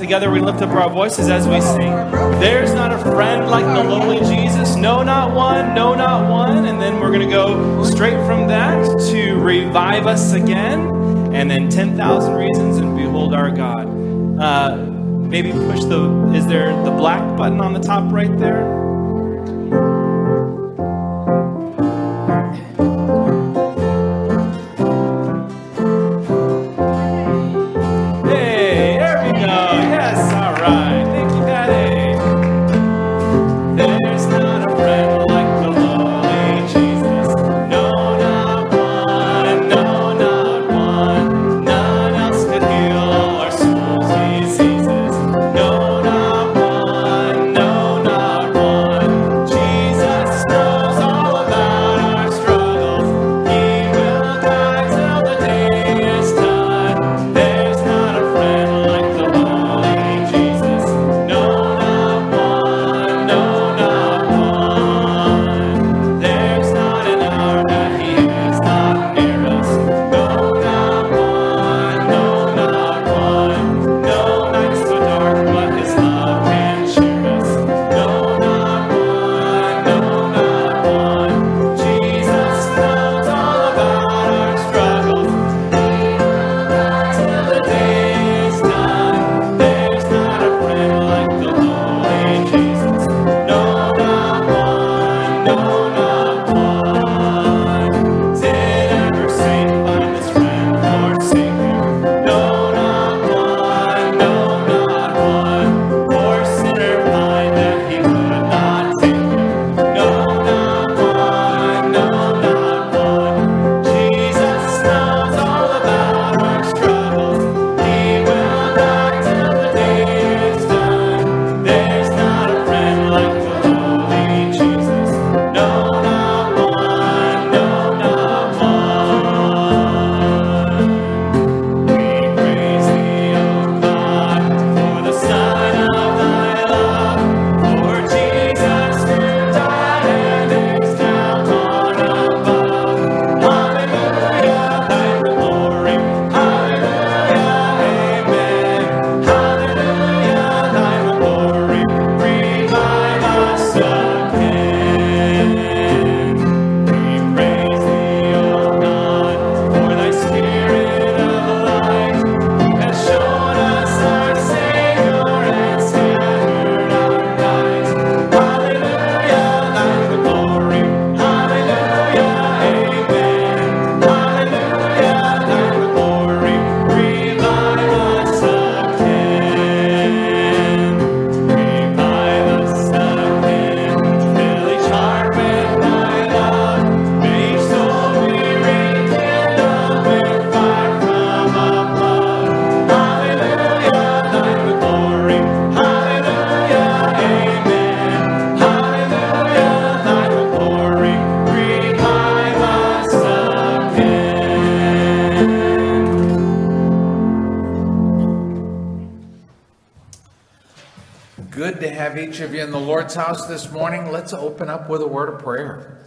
together we lift up our voices as we sing. There's not a friend like the lowly Jesus. No, not one. No, not one. And then we're going to go straight from that to revive us again. And then 10,000 reasons and behold our God. Uh, maybe push the, is there the black button on the top right there? House this morning, let's open up with a word of prayer.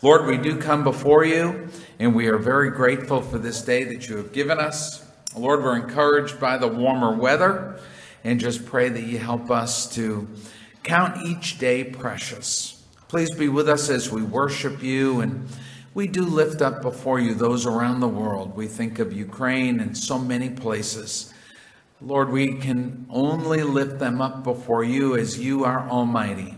Lord, we do come before you, and we are very grateful for this day that you have given us. Lord, we're encouraged by the warmer weather, and just pray that you help us to count each day precious. Please be with us as we worship you, and we do lift up before you those around the world. We think of Ukraine and so many places. Lord, we can only lift them up before you as you are almighty.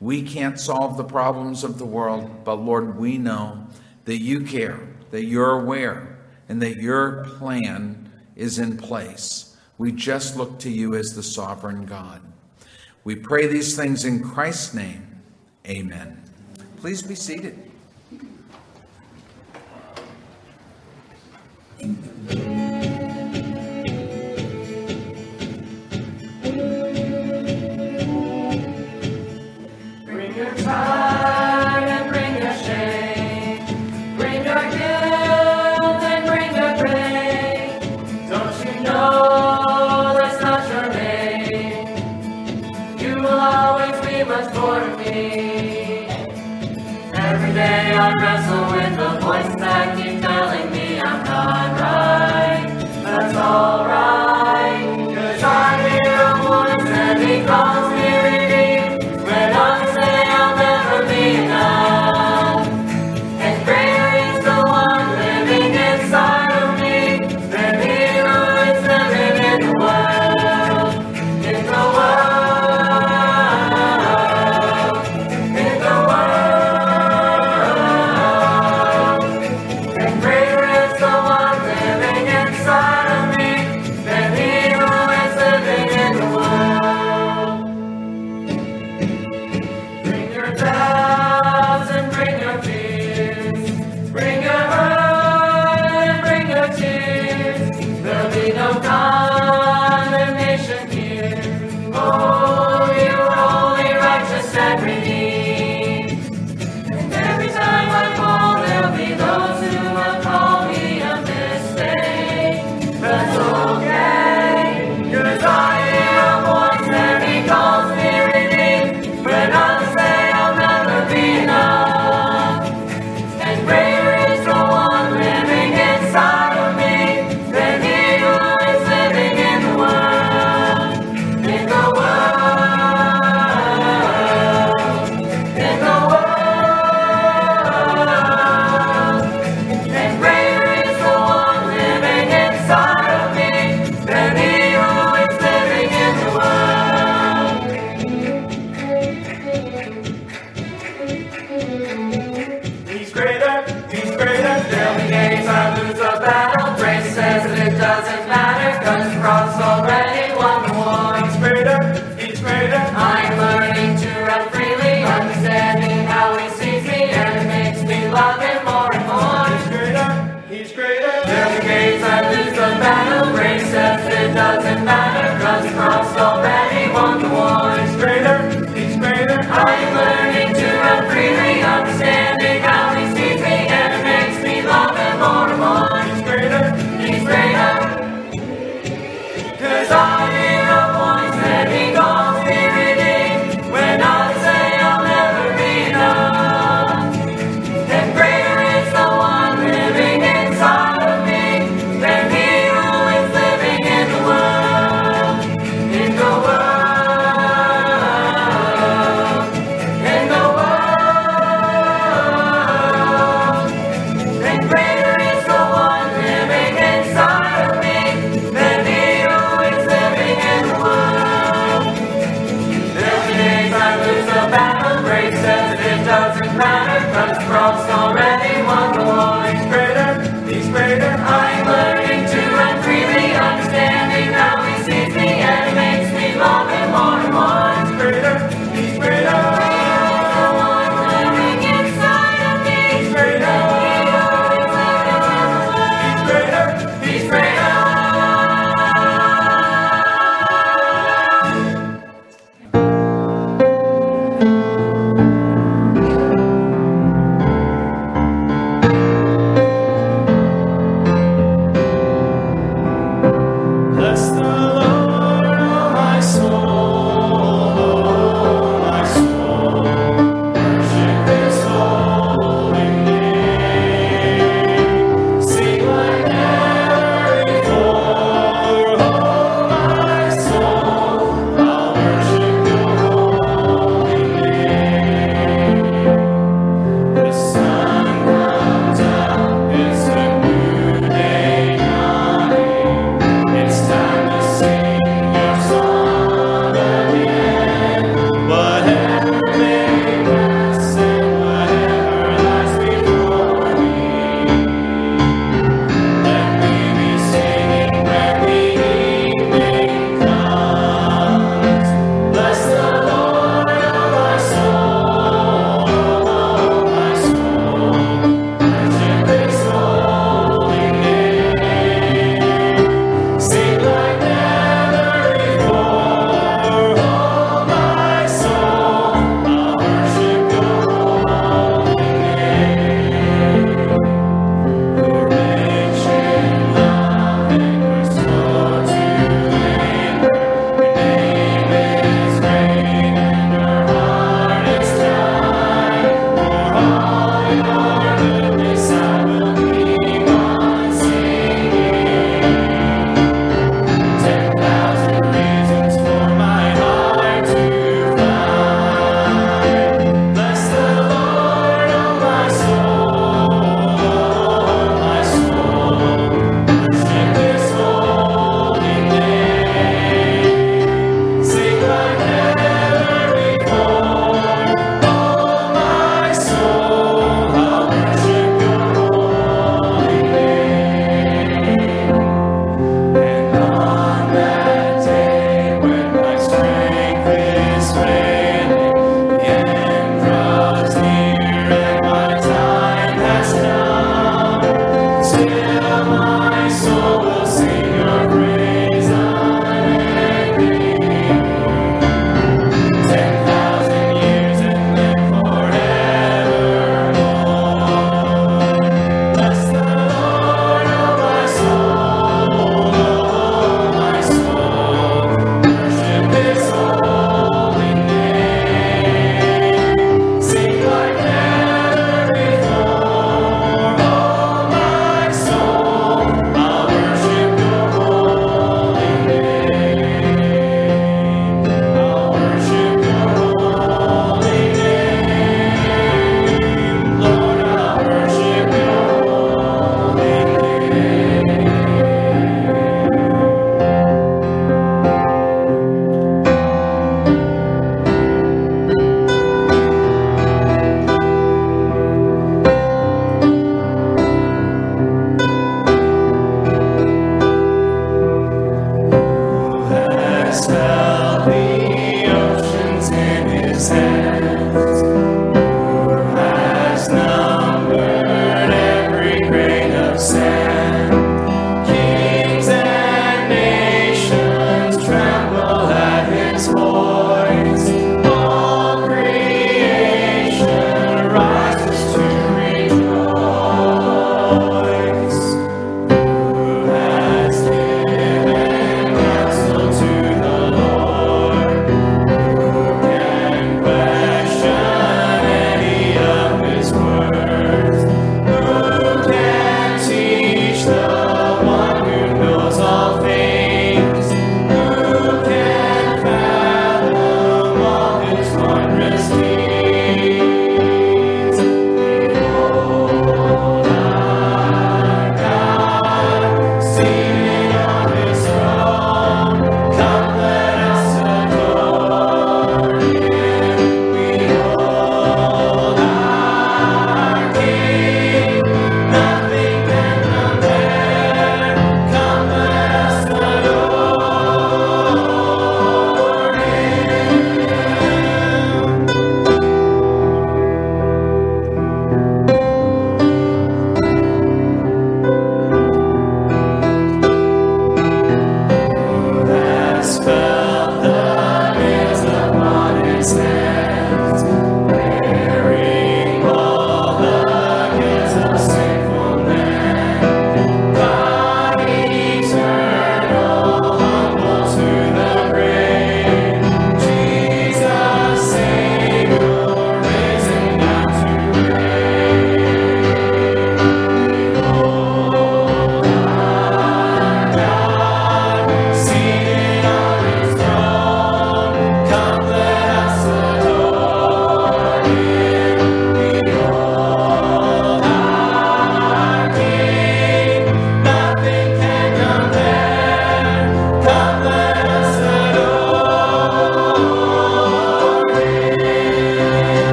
We can't solve the problems of the world, but Lord, we know that you care, that you're aware, and that your plan is in place. We just look to you as the sovereign God. We pray these things in Christ's name. Amen. Please be seated. I wrestle with the voice that keeps telling me I'm not right. That's alright,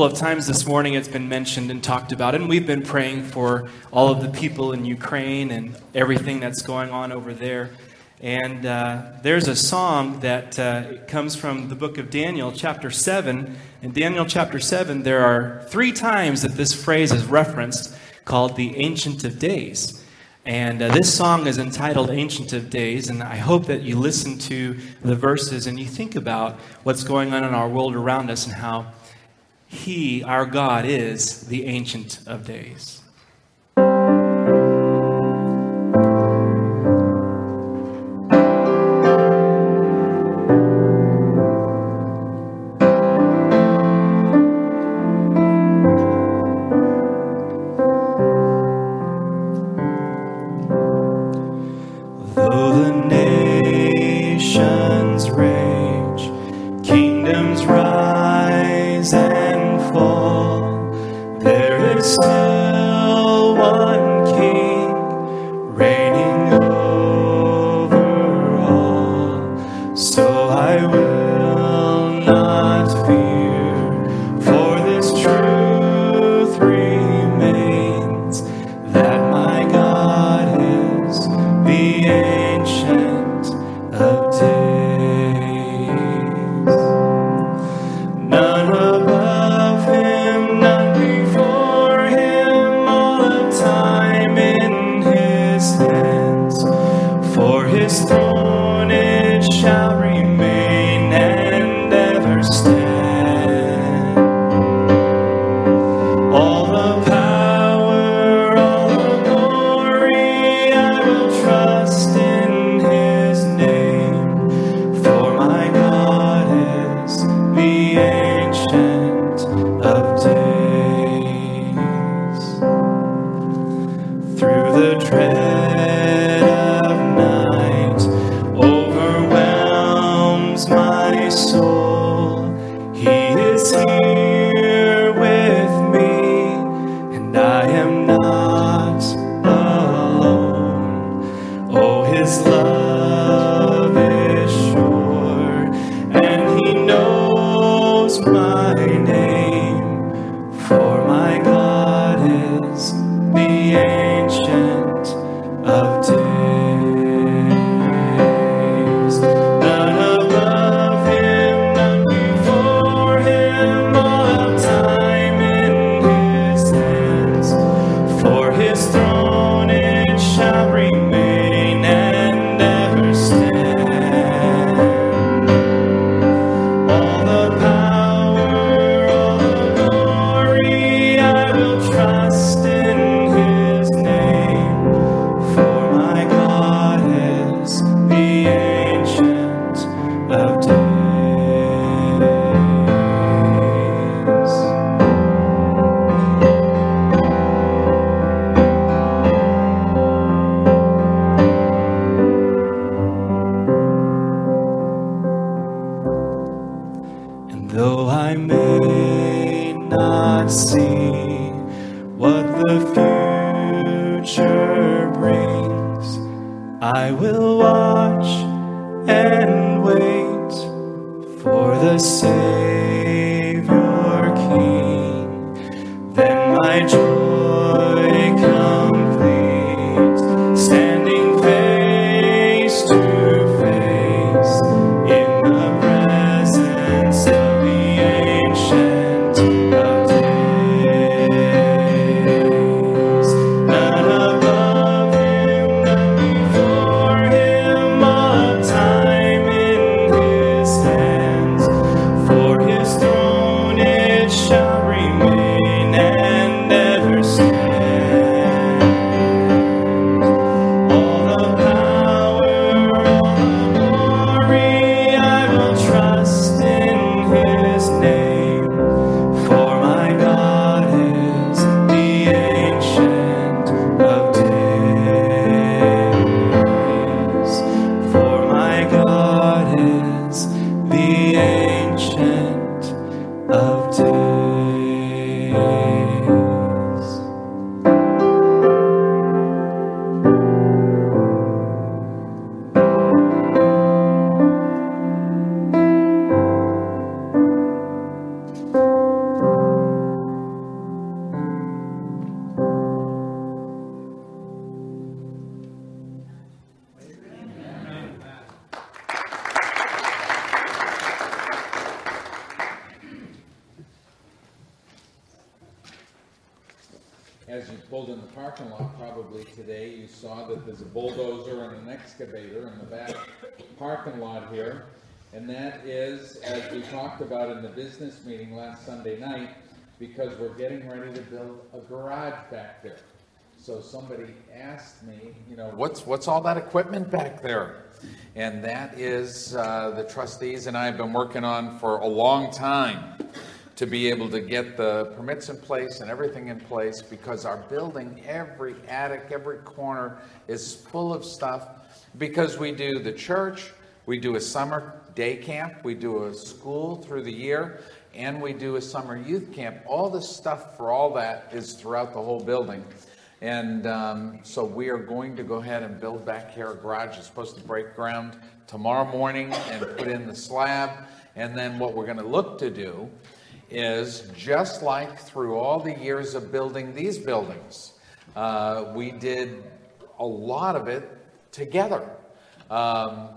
couple of times this morning it's been mentioned and talked about, and we've been praying for all of the people in Ukraine and everything that's going on over there. And uh, there's a song that uh, comes from the book of Daniel, chapter 7. In Daniel chapter 7, there are three times that this phrase is referenced called the Ancient of Days. And uh, this song is entitled Ancient of Days, and I hope that you listen to the verses and you think about what's going on in our world around us and how He, our God, is the Ancient of Days. Is So somebody asked me, you know, what's, what's all that equipment back there? And that is, uh, the trustees and I have been working on for a long time to be able to get the permits in place and everything in place because our building, every attic, every corner is full of stuff. Because we do the church, we do a summer day camp, we do a school through the year, and we do a summer youth camp. All the stuff for all that is throughout the whole building. And um, so we are going to go ahead and build back here. A garage is supposed to break ground tomorrow morning and put in the slab. And then what we're going to look to do is just like through all the years of building these buildings, uh, we did a lot of it together. Um,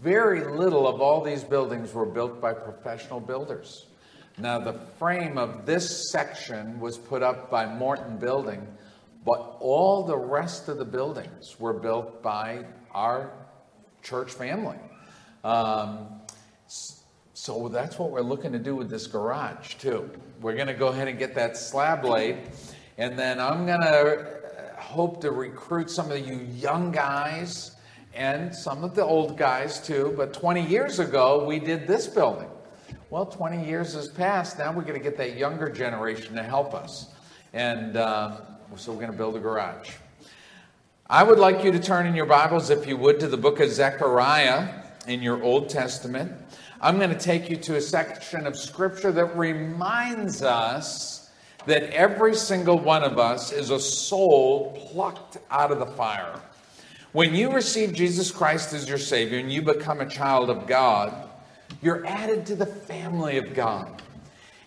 very little of all these buildings were built by professional builders. Now, the frame of this section was put up by Morton Building, but all the rest of the buildings were built by our church family. Um, so that's what we're looking to do with this garage, too. We're going to go ahead and get that slab laid, and then I'm going to hope to recruit some of you young guys and some of the old guys too. But 20 years ago, we did this building. Well, 20 years has passed. Now we're going to get that younger generation to help us. And um, so we're going to build a garage. I would like you to turn in your Bibles, if you would, to the book of Zechariah in your Old Testament. I'm going to take you to a section of Scripture that reminds us that every single one of us is a soul plucked out of the fire. When you receive Jesus Christ as your Savior and you become a child of God, you're added to the family of God.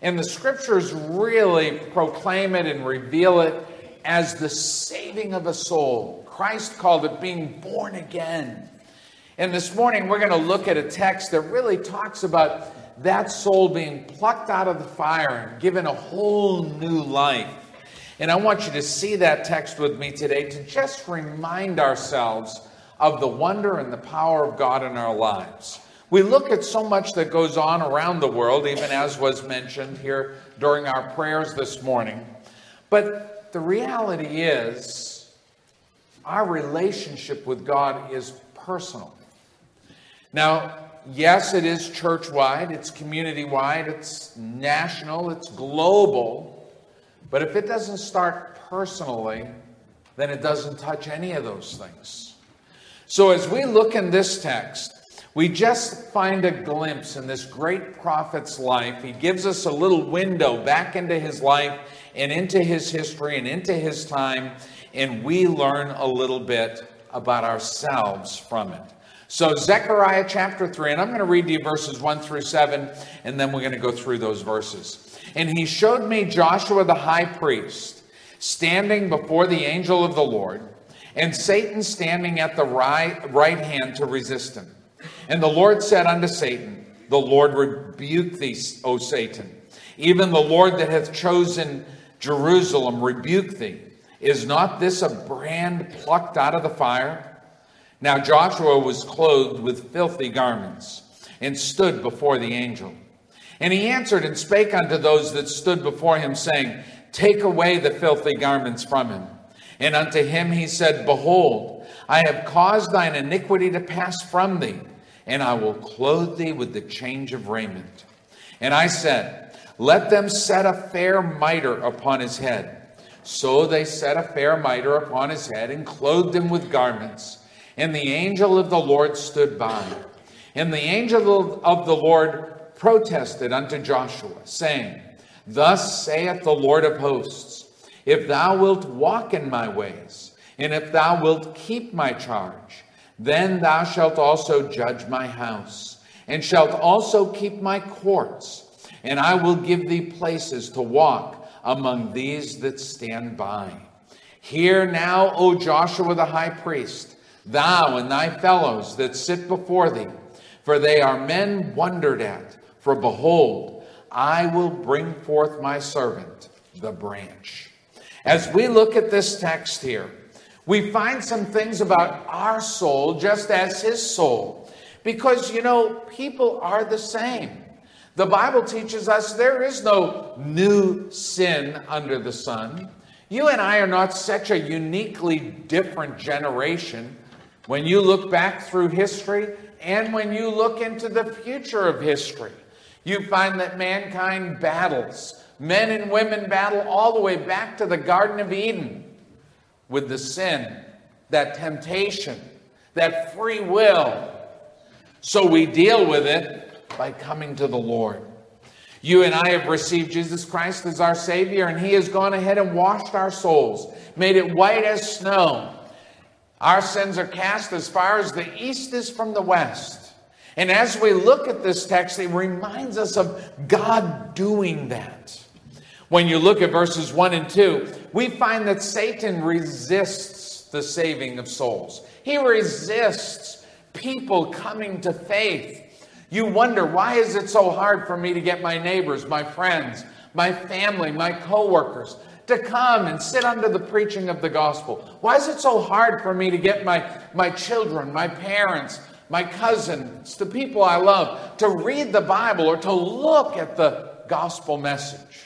And the scriptures really proclaim it and reveal it as the saving of a soul. Christ called it being born again. And this morning we're going to look at a text that really talks about that soul being plucked out of the fire and given a whole new life. And I want you to see that text with me today to just remind ourselves of the wonder and the power of God in our lives. We look at so much that goes on around the world, even as was mentioned here during our prayers this morning. But the reality is, our relationship with God is personal. Now, yes, it is church wide, it's community wide, it's national, it's global. But if it doesn't start personally, then it doesn't touch any of those things. So as we look in this text, we just find a glimpse in this great prophet's life. He gives us a little window back into his life and into his history and into his time, and we learn a little bit about ourselves from it. So, Zechariah chapter 3, and I'm going to read you verses 1 through 7, and then we're going to go through those verses. And he showed me Joshua the high priest standing before the angel of the Lord, and Satan standing at the right, right hand to resist him. And the Lord said unto Satan, The Lord rebuke thee, O Satan. Even the Lord that hath chosen Jerusalem rebuke thee. Is not this a brand plucked out of the fire? Now Joshua was clothed with filthy garments and stood before the angel. And he answered and spake unto those that stood before him, saying, Take away the filthy garments from him. And unto him he said, Behold, I have caused thine iniquity to pass from thee, and I will clothe thee with the change of raiment. And I said, Let them set a fair mitre upon his head. So they set a fair mitre upon his head, and clothed him with garments. And the angel of the Lord stood by. And the angel of the Lord protested unto Joshua, saying, Thus saith the Lord of hosts, If thou wilt walk in my ways, and if thou wilt keep my charge, then thou shalt also judge my house, and shalt also keep my courts, and I will give thee places to walk among these that stand by. Hear now, O Joshua the high priest, thou and thy fellows that sit before thee, for they are men wondered at for behold, I will bring forth my servant, the branch. As we look at this text here, we find some things about our soul just as his soul. Because, you know, people are the same. The Bible teaches us there is no new sin under the sun. You and I are not such a uniquely different generation when you look back through history and when you look into the future of history. You find that mankind battles. Men and women battle all the way back to the Garden of Eden with the sin, that temptation, that free will. So we deal with it by coming to the Lord. You and I have received Jesus Christ as our Savior, and He has gone ahead and washed our souls, made it white as snow. Our sins are cast as far as the east is from the west. And as we look at this text, it reminds us of God doing that. When you look at verses 1 and 2, we find that Satan resists the saving of souls. He resists people coming to faith. You wonder, why is it so hard for me to get my neighbors, my friends, my family, my coworkers to come and sit under the preaching of the gospel? Why is it so hard for me to get my, my children, my parents, my cousins, the people I love, to read the Bible or to look at the gospel message.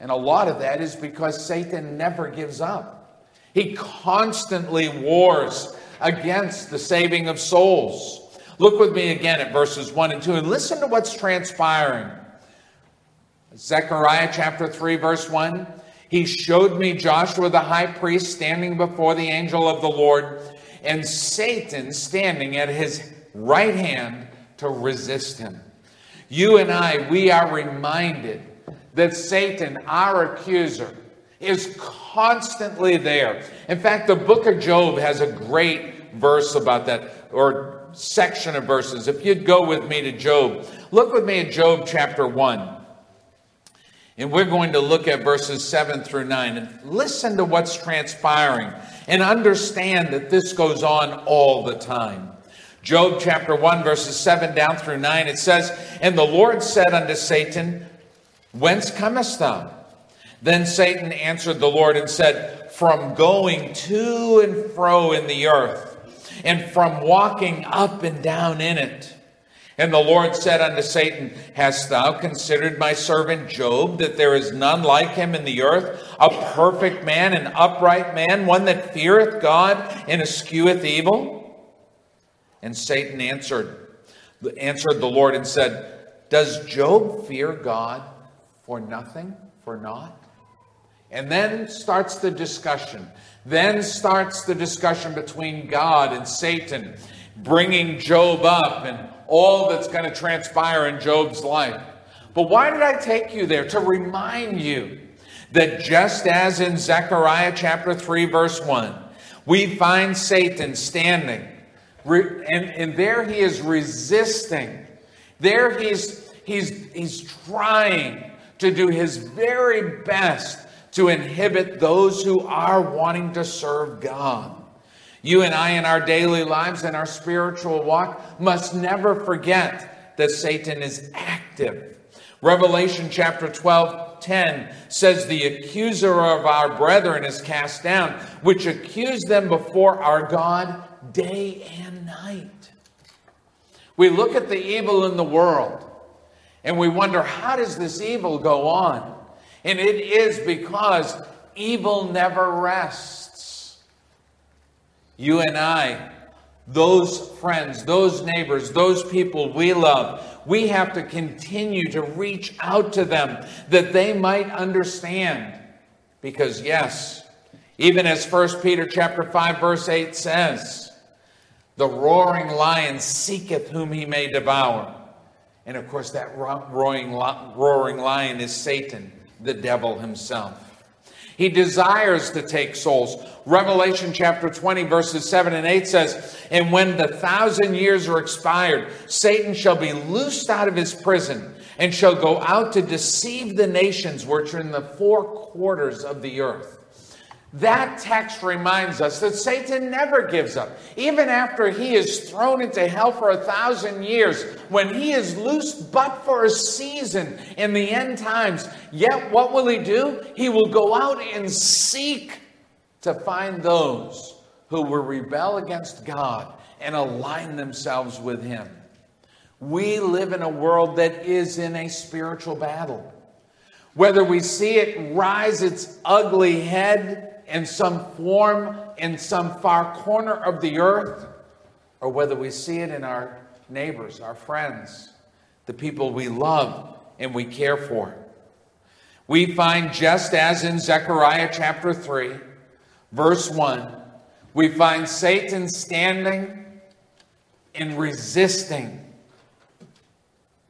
And a lot of that is because Satan never gives up. He constantly wars against the saving of souls. Look with me again at verses 1 and 2 and listen to what's transpiring. Zechariah chapter 3, verse 1. He showed me Joshua the high priest standing before the angel of the Lord, and Satan standing at his right hand to resist him. You and I, we are reminded that Satan, our accuser, is constantly there. In fact, the book of Job has a great verse about that, or section of verses. If you'd go with me to Job, look with me at Job chapter 1. And we're going to look at verses 7 through 9 and listen to what's transpiring and understand that this goes on all the time. Job chapter 1, verses 7 down through 9, it says, And the Lord said unto Satan, Whence comest thou? Then Satan answered the Lord and said, From going to and fro in the earth, and from walking up and down in it. And the Lord said unto Satan, Hast thou considered my servant Job, that there is none like him in the earth, a perfect man, an upright man, one that feareth God and escheweth evil? And Satan answered, answered the Lord and said, Does Job fear God for nothing, for naught? And then starts the discussion. Then starts the discussion between God and Satan, bringing Job up and all that's going to transpire in Job's life. But why did I take you there? To remind you that just as in Zechariah chapter 3, verse 1, we find Satan standing, and, and there he is resisting. There he's, he's, he's trying to do his very best to inhibit those who are wanting to serve God. You and I, in our daily lives and our spiritual walk, must never forget that Satan is active. Revelation chapter 12, 10 says, The accuser of our brethren is cast down, which accused them before our God day and night. We look at the evil in the world and we wonder, how does this evil go on? And it is because evil never rests. You and I, those friends, those neighbors, those people we love, we have to continue to reach out to them that they might understand. Because yes, even as 1 Peter chapter 5 verse 8 says, the roaring lion seeketh whom he may devour. And of course that roaring, roaring lion is Satan the devil himself. He desires to take souls. Revelation chapter 20, verses 7 and 8 says, And when the thousand years are expired, Satan shall be loosed out of his prison and shall go out to deceive the nations which are in the four quarters of the earth that text reminds us that Satan never gives up. Even after he is thrown into hell for a thousand years, when he is loosed but for a season in the end times, yet what will he do? He will go out and seek to find those who will rebel against God and align themselves with him. We live in a world that is in a spiritual battle. Whether we see it rise its ugly head in some form in some far corner of the earth, or whether we see it in our neighbors, our friends, the people we love and we care for. We find just as in Zechariah chapter 3, verse 1, we find Satan standing and resisting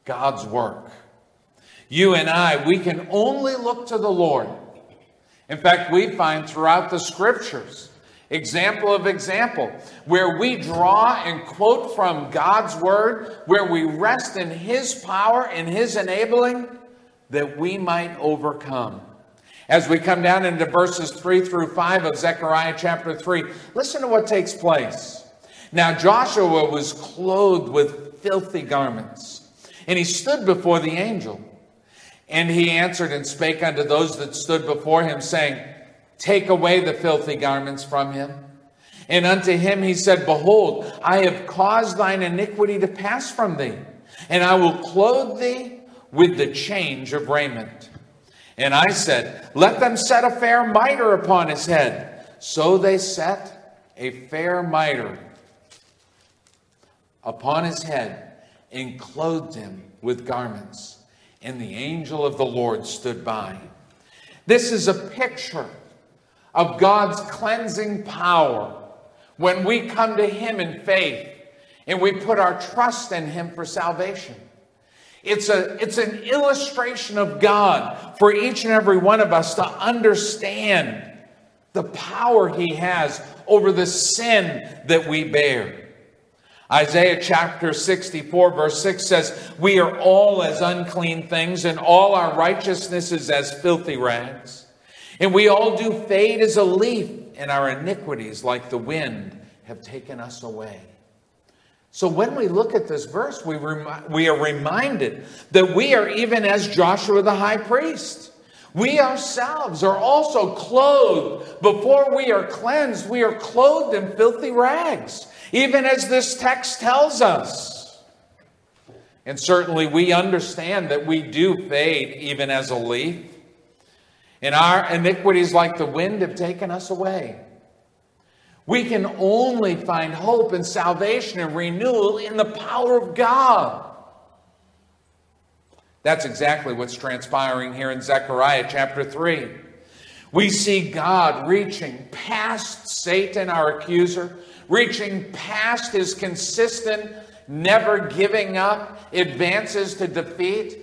God's work. You and I, we can only look to the Lord in fact, we find throughout the scriptures example of example where we draw and quote from God's word, where we rest in his power and his enabling that we might overcome. As we come down into verses 3 through 5 of Zechariah chapter 3, listen to what takes place. Now Joshua was clothed with filthy garments, and he stood before the angel. And he answered and spake unto those that stood before him, saying, Take away the filthy garments from him. And unto him he said, Behold, I have caused thine iniquity to pass from thee, and I will clothe thee with the change of raiment. And I said, Let them set a fair mitre upon his head. So they set a fair mitre upon his head and clothed him with garments and the angel of the Lord stood by. This is a picture of God's cleansing power when we come to Him in faith and we put our trust in Him for salvation. It's, a, it's an illustration of God for each and every one of us to understand the power He has over the sin that we bear. Isaiah chapter 64, verse 6 says, We are all as unclean things, and all our righteousness is as filthy rags. And we all do fade as a leaf, and our iniquities, like the wind, have taken us away. So when we look at this verse, we, remi- we are reminded that we are even as Joshua the high priest. We ourselves are also clothed. Before we are cleansed, we are clothed in filthy rags, even as this text tells us. And certainly we understand that we do fade even as a leaf. And our iniquities, like the wind, have taken us away. We can only find hope and salvation and renewal in the power of God. That's exactly what's transpiring here in Zechariah chapter 3. We see God reaching past Satan, our accuser, reaching past his consistent, never giving up advances to defeat.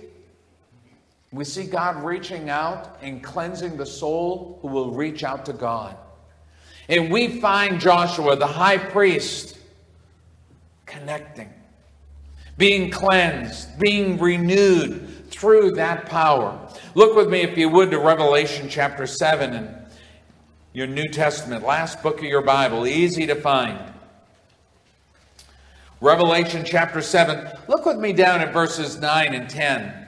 We see God reaching out and cleansing the soul who will reach out to God. And we find Joshua, the high priest, connecting, being cleansed, being renewed through that power. Look with me, if you would, to Revelation chapter 7 in your New Testament, last book of your Bible, easy to find. Revelation chapter 7. Look with me down at verses 9 and 10.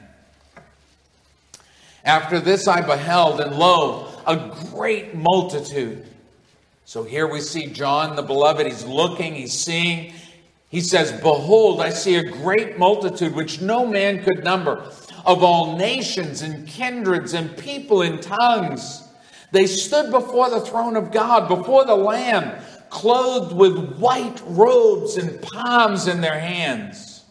After this I beheld, and lo, a great multitude so here we see John the beloved. He's looking, he's seeing. He says, Behold, I see a great multitude which no man could number, of all nations and kindreds and people and tongues. They stood before the throne of God, before the Lamb, clothed with white robes and palms in their hands,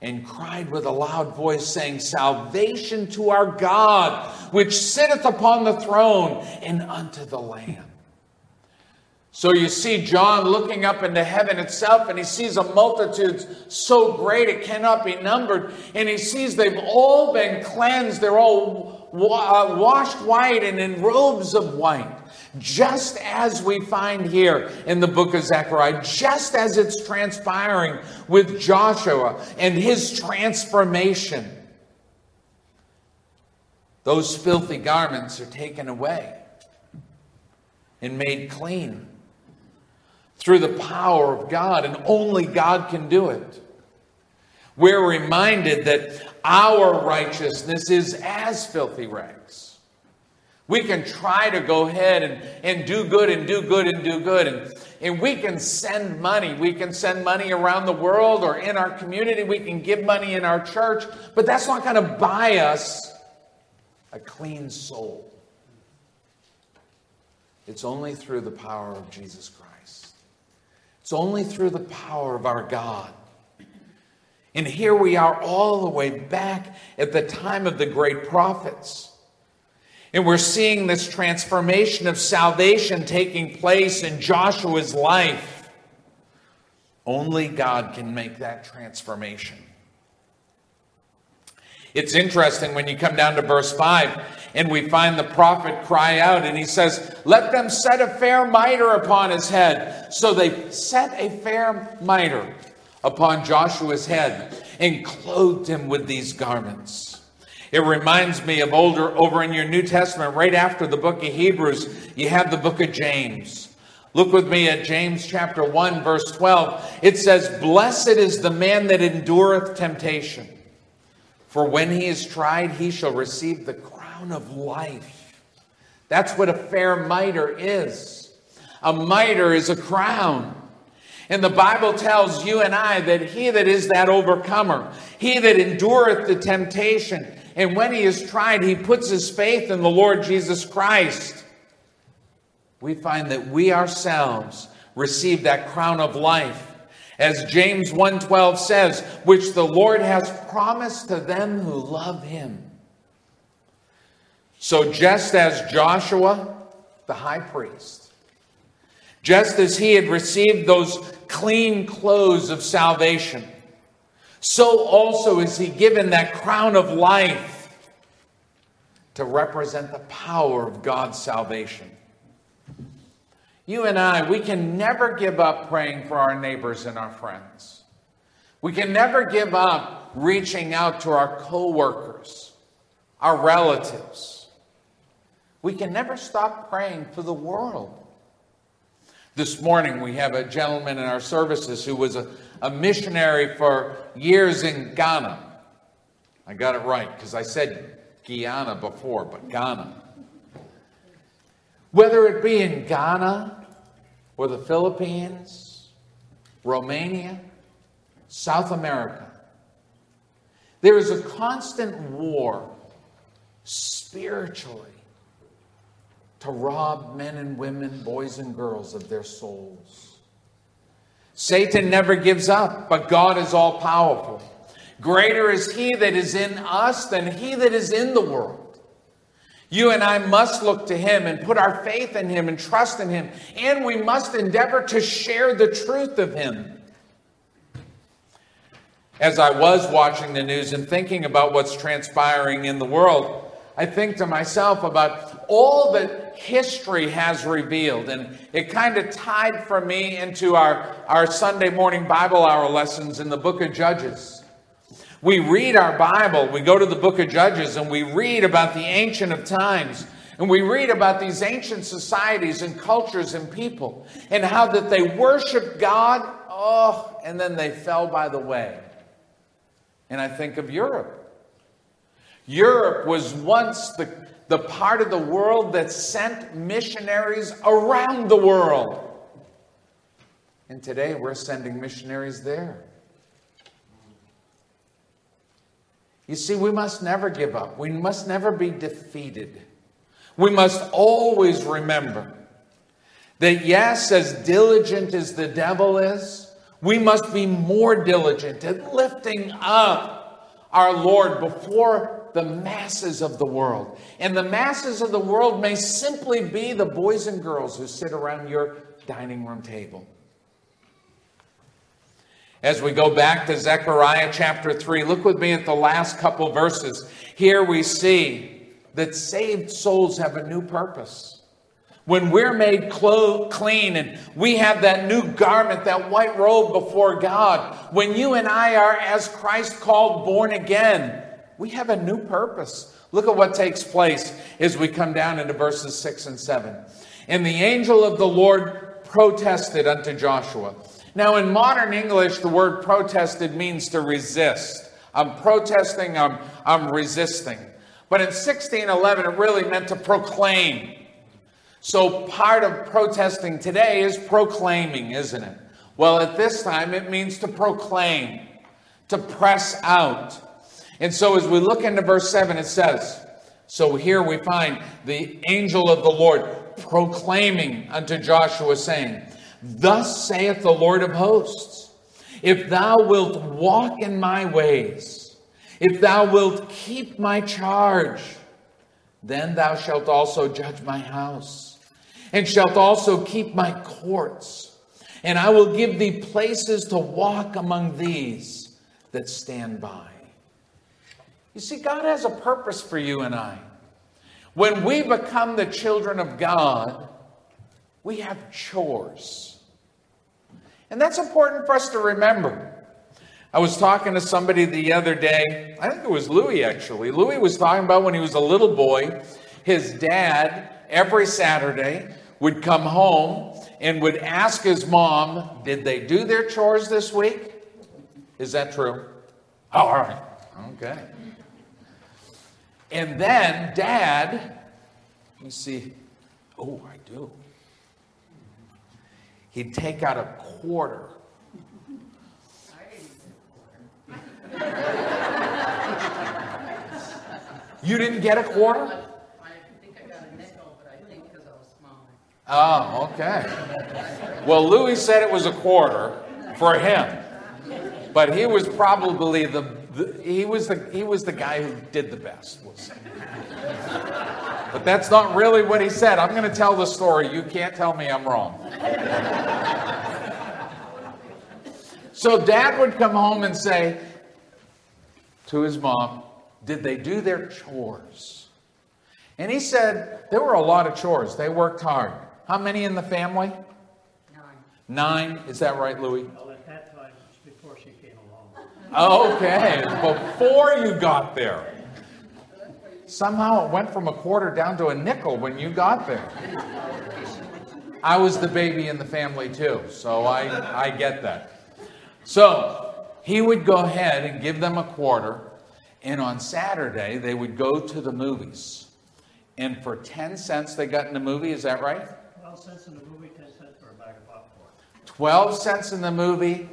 and cried with a loud voice, saying, Salvation to our God, which sitteth upon the throne, and unto the Lamb. So you see John looking up into heaven itself, and he sees a multitude so great it cannot be numbered. And he sees they've all been cleansed, they're all uh, washed white and in robes of white. Just as we find here in the book of Zechariah, just as it's transpiring with Joshua and his transformation, those filthy garments are taken away and made clean through the power of God, and only God can do it. We're reminded that our righteousness is as filthy rags. We can try to go ahead and, and do good and do good and do good. And, and we can send money. We can send money around the world or in our community. We can give money in our church. But that's not going to buy us a clean soul. It's only through the power of Jesus Christ. It's only through the power of our God. And here we are all the way back at the time of the great prophets. And we're seeing this transformation of salvation taking place in Joshua's life. Only God can make that transformation. It's interesting when you come down to verse 5 and we find the prophet cry out and he says, Let them set a fair mitre upon his head. So they set a fair mitre upon Joshua's head and clothed him with these garments. It reminds me of older, over in your New Testament, right after the book of Hebrews, you have the book of James. Look with me at James chapter 1, verse 12. It says, Blessed is the man that endureth temptation. For when he is tried, he shall receive the crown of life. That's what a fair mitre is. A mitre is a crown. And the Bible tells you and I that he that is that overcomer, he that endureth the temptation, and when he is tried, he puts his faith in the Lord Jesus Christ. We find that we ourselves receive that crown of life as James 1:12 says, which the Lord has promised to them who love him. So, just as Joshua, the high priest, just as he had received those clean clothes of salvation, so also is he given that crown of life to represent the power of God's salvation. You and I, we can never give up praying for our neighbors and our friends. We can never give up reaching out to our coworkers, our relatives. We can never stop praying for the world. This morning, we have a gentleman in our services who was a, a missionary for years in Ghana. I got it right because I said Guyana before, but Ghana. Whether it be in Ghana or the Philippines, Romania, South America, there is a constant war spiritually to rob men and women, boys and girls of their souls. Satan never gives up, but God is all powerful. Greater is he that is in us than he that is in the world. You and I must look to him and put our faith in him and trust in him, and we must endeavor to share the truth of him. As I was watching the news and thinking about what's transpiring in the world, I think to myself about all that history has revealed. And it kind of tied for me into our, our Sunday morning Bible hour lessons in the book of Judges. We read our Bible, we go to the book of Judges, and we read about the Ancient of Times. And we read about these ancient societies and cultures and people and how that they worshiped God, oh, and then they fell by the way. And I think of Europe. Europe was once the, the part of the world that sent missionaries around the world. And today we're sending missionaries there. You see, we must never give up. We must never be defeated. We must always remember that, yes, as diligent as the devil is, we must be more diligent at lifting up our Lord before the masses of the world. And the masses of the world may simply be the boys and girls who sit around your dining room table. As we go back to Zechariah chapter 3, look with me at the last couple verses. Here we see that saved souls have a new purpose when we're made clo- clean and we have that new garment, that white robe before God, when you and I are, as Christ called, born again, we have a new purpose. Look at what takes place as we come down into verses 6 and 7. And the angel of the Lord protested unto Joshua. Now, in modern English, the word protested means to resist. I'm protesting, I'm, I'm resisting. But in 1611, it really meant to proclaim. So part of protesting today is proclaiming, isn't it? Well, at this time, it means to proclaim, to press out. And so as we look into verse 7, it says, So here we find the angel of the Lord proclaiming unto Joshua, saying, Thus saith the Lord of hosts, if thou wilt walk in my ways, if thou wilt keep my charge, then thou shalt also judge my house, and shalt also keep my courts. And I will give thee places to walk among these that stand by. You see, God has a purpose for you and I. When we become the children of God, we have chores. And that's important for us to remember. I was talking to somebody the other day, I think it was Louis actually. Louis was talking about when he was a little boy, his dad, every Saturday, would come home and would ask his mom, Did they do their chores this week? Is that true? Oh, all right. Okay. And then dad, you see, oh, I do. He'd take out a quarter. you didn't get a quarter? I think I got a nickel, but I think because I was smaller. Oh, okay. Well, Louis said it was a quarter for him, but he was probably the, the he was the he was the guy who did the best. We'll say. But that's not really what he said. I'm going to tell the story. You can't tell me I'm wrong. so dad would come home and say to his mom, Did they do their chores? And he said, There were a lot of chores. They worked hard. How many in the family? Nine. Nine. Is that right, Louis? Well, at that time, it's before she came along. Okay, before you got there. Somehow it went from a quarter down to a nickel when you got there. I was the baby in the family too, so I, I get that. So he would go ahead and give them a quarter, and on Saturday they would go to the movies. And for 10 cents they got in the movie, is that right? Twelve cents in the movie, ten cents for a bag of popcorn. 12 cents in the movie,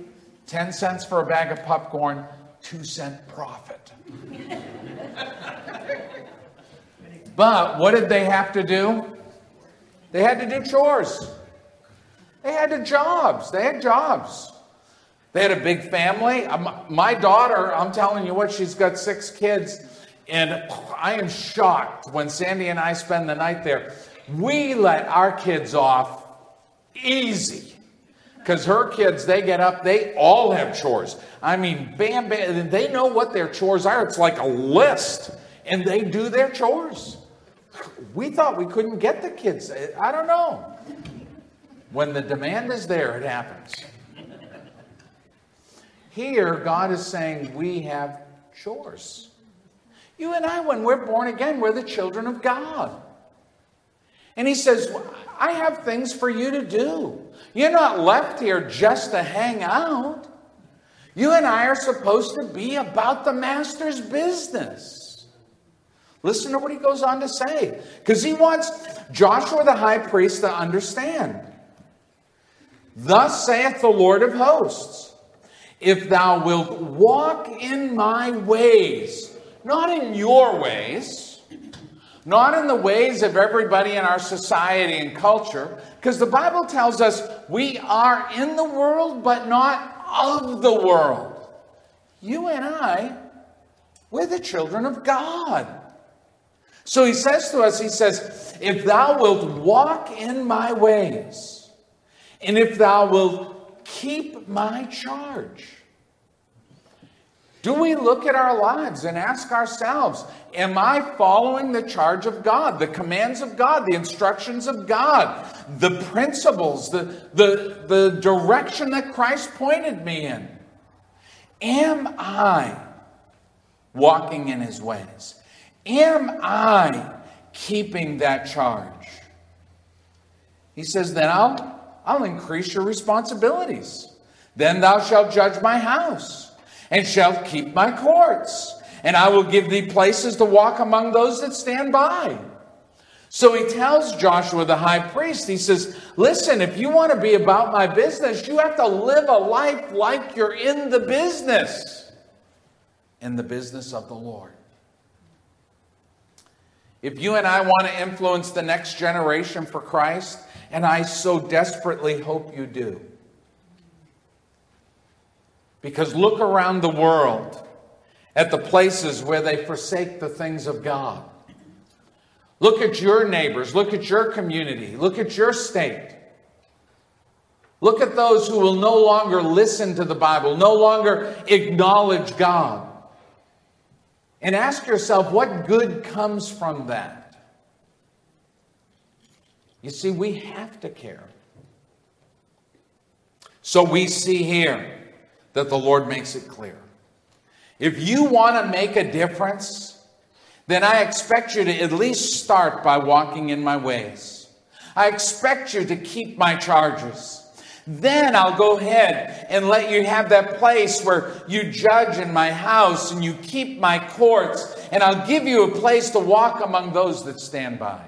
10 cents for a bag of popcorn, 2 cent profit. but what did they have to do? They had to do chores. They had to jobs. They had jobs. They had a big family. Um, My daughter, I'm telling you what, she's got six kids. And I am shocked when Sandy and I spend the night there. We let our kids off easy. Because her kids, they get up, they all have chores. I mean, bam, bam, they know what their chores are. It's like a list, and they do their chores. We thought we couldn't get the kids. I don't know. When the demand is there, it happens. Here, God is saying we have chores. You and I, when we're born again, we're the children of God. And He says, I have things for you to do. You're not left here just to hang out. You and I are supposed to be about the Master's business. Listen to what he goes on to say, because he wants Joshua the high priest to understand. Thus saith the Lord of hosts If thou wilt walk in my ways, not in your ways, not in the ways of everybody in our society and culture, because the Bible tells us we are in the world, but not of the world. You and I, we're the children of God. So he says to us, he says, If thou wilt walk in my ways, and if thou wilt keep my charge. Do we look at our lives and ask ourselves, Am I following the charge of God, the commands of God, the instructions of God, the principles, the, the, the direction that Christ pointed me in? Am I walking in his ways? Am I keeping that charge? He says, Then I'll, I'll increase your responsibilities. Then thou shalt judge my house and shalt keep my courts. And I will give thee places to walk among those that stand by. So he tells Joshua the high priest, he says, Listen, if you want to be about my business, you have to live a life like you're in the business, in the business of the Lord. If you and I want to influence the next generation for Christ, and I so desperately hope you do, because look around the world at the places where they forsake the things of God. Look at your neighbors, look at your community, look at your state. Look at those who will no longer listen to the Bible, no longer acknowledge God. And ask yourself, what good comes from that? You see, we have to care. So we see here that the Lord makes it clear. If you want to make a difference, then I expect you to at least start by walking in my ways. I expect you to keep my charges. Then I'll go ahead and let you have that place where you judge in my house and you keep my courts, and I'll give you a place to walk among those that stand by.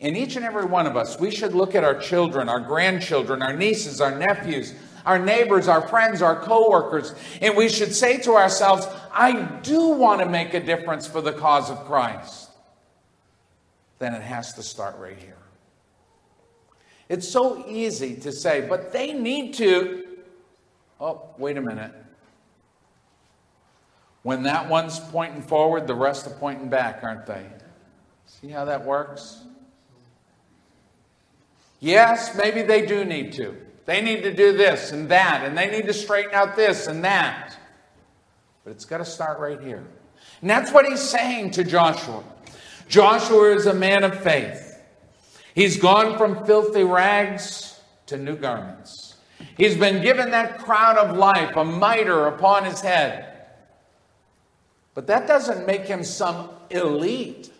In each and every one of us, we should look at our children, our grandchildren, our nieces, our nephews, our neighbors, our friends, our coworkers, and we should say to ourselves, I do want to make a difference for the cause of Christ. Then it has to start right here. It's so easy to say, but they need to. Oh, wait a minute. When that one's pointing forward, the rest are pointing back, aren't they? See how that works? Yes, maybe they do need to. They need to do this and that, and they need to straighten out this and that. But it's got to start right here. And that's what he's saying to Joshua. Joshua is a man of faith. He's gone from filthy rags to new garments. He's been given that crown of life, a mitre upon his head. But that doesn't make him some elite.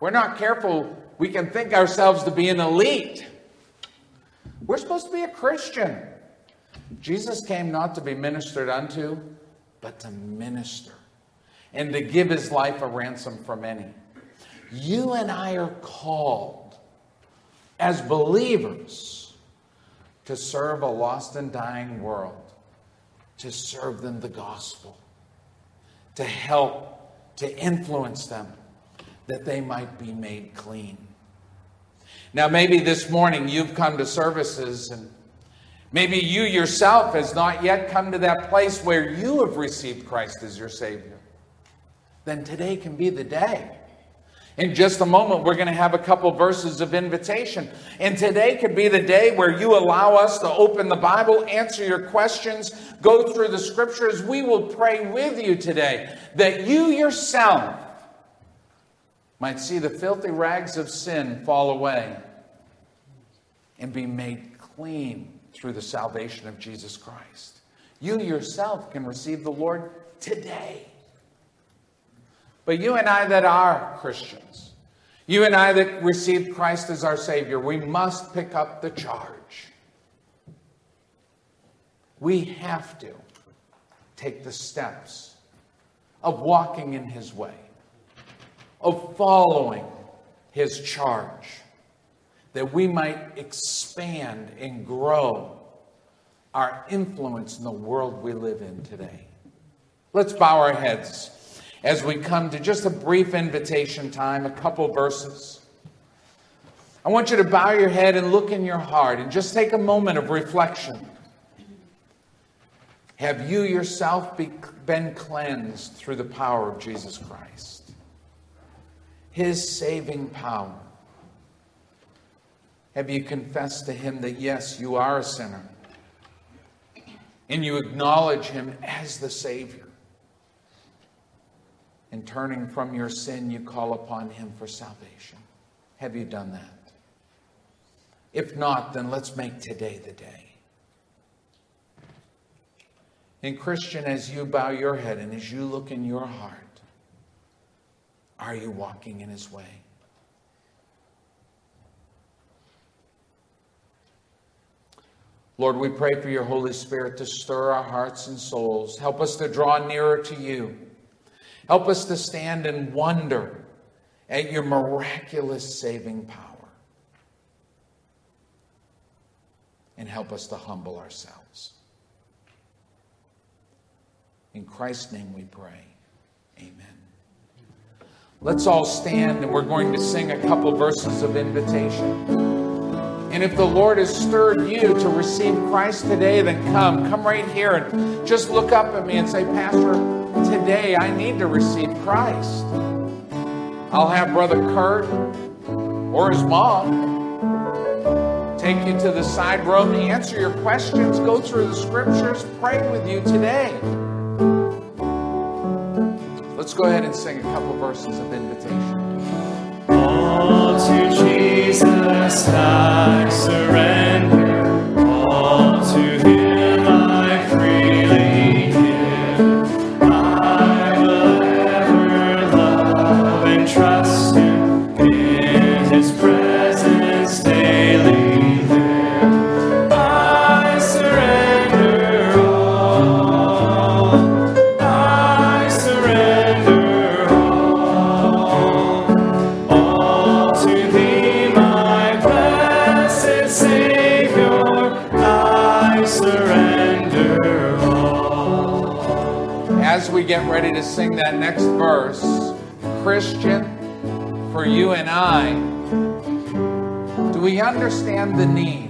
We're not careful, we can think ourselves to be an elite. We're supposed to be a Christian. Jesus came not to be ministered unto, but to minister and to give his life a ransom for many. You and I are called as believers to serve a lost and dying world, to serve them the gospel, to help, to influence them that they might be made clean. Now, maybe this morning you've come to services and maybe you yourself has not yet come to that place where you have received Christ as your Savior. Then today can be the day. In just a moment, we're going to have a couple verses of invitation. And today could be the day where you allow us to open the Bible, answer your questions, go through the scriptures. We will pray with you today that you yourself might see the filthy rags of sin fall away and be made clean through the salvation of Jesus Christ. You yourself can receive the Lord today. But you and I that are Christians, you and I that received Christ as our Savior, we must pick up the charge. We have to take the steps of walking in His way, of following His charge, that we might expand and grow our influence in the world we live in today. Let's bow our heads as we come to just a brief invitation time, a couple verses. I want you to bow your head and look in your heart and just take a moment of reflection. Have you yourself be, been cleansed through the power of Jesus Christ? His saving power. Have you confessed to Him that, yes, you are a sinner? And you acknowledge Him as the Savior? and turning from your sin, you call upon Him for salvation. Have you done that? If not, then let's make today the day. And, Christian, as you bow your head and as you look in your heart, are you walking in His way? Lord, we pray for your Holy Spirit to stir our hearts and souls. Help us to draw nearer to you. Help us to stand and wonder at your miraculous saving power. And help us to humble ourselves. In Christ's name we pray. Amen. Let's all stand and we're going to sing a couple verses of invitation. And if the Lord has stirred you to receive Christ today, then come. Come right here and just look up at me and say, Pastor, today I need to receive Christ. I'll have Brother Kurt or his mom take you to the side room, answer your questions, go through the scriptures, pray with you today. Let's go ahead and sing a couple verses of invitation. All to Jesus I surrender. get ready to sing that next verse, Christian, for you and I, do we understand the need?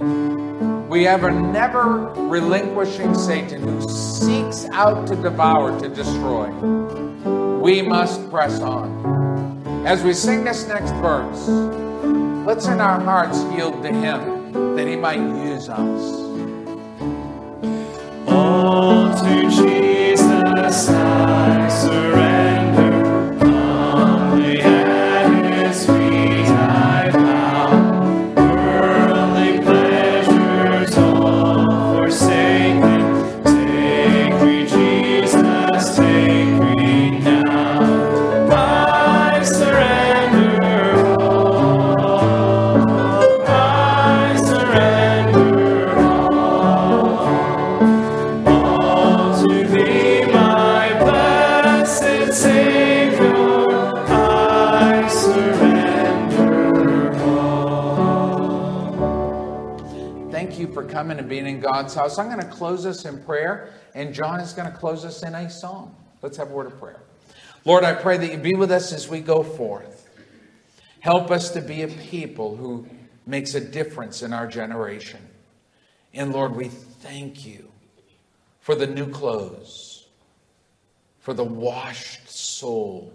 We have a never relinquishing Satan who seeks out to devour, to destroy. We must press on. As we sing this next verse, let's in our hearts yield to him that he might use us. All to Jesus. God's house. I'm going to close us in prayer, and John is going to close us in a song. Let's have a word of prayer. Lord, I pray that you be with us as we go forth. Help us to be a people who makes a difference in our generation. And Lord, we thank you for the new clothes, for the washed soul,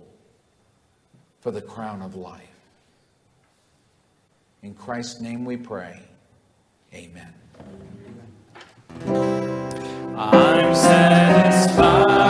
for the crown of life. In Christ's name we pray. Amen. I'm satisfied.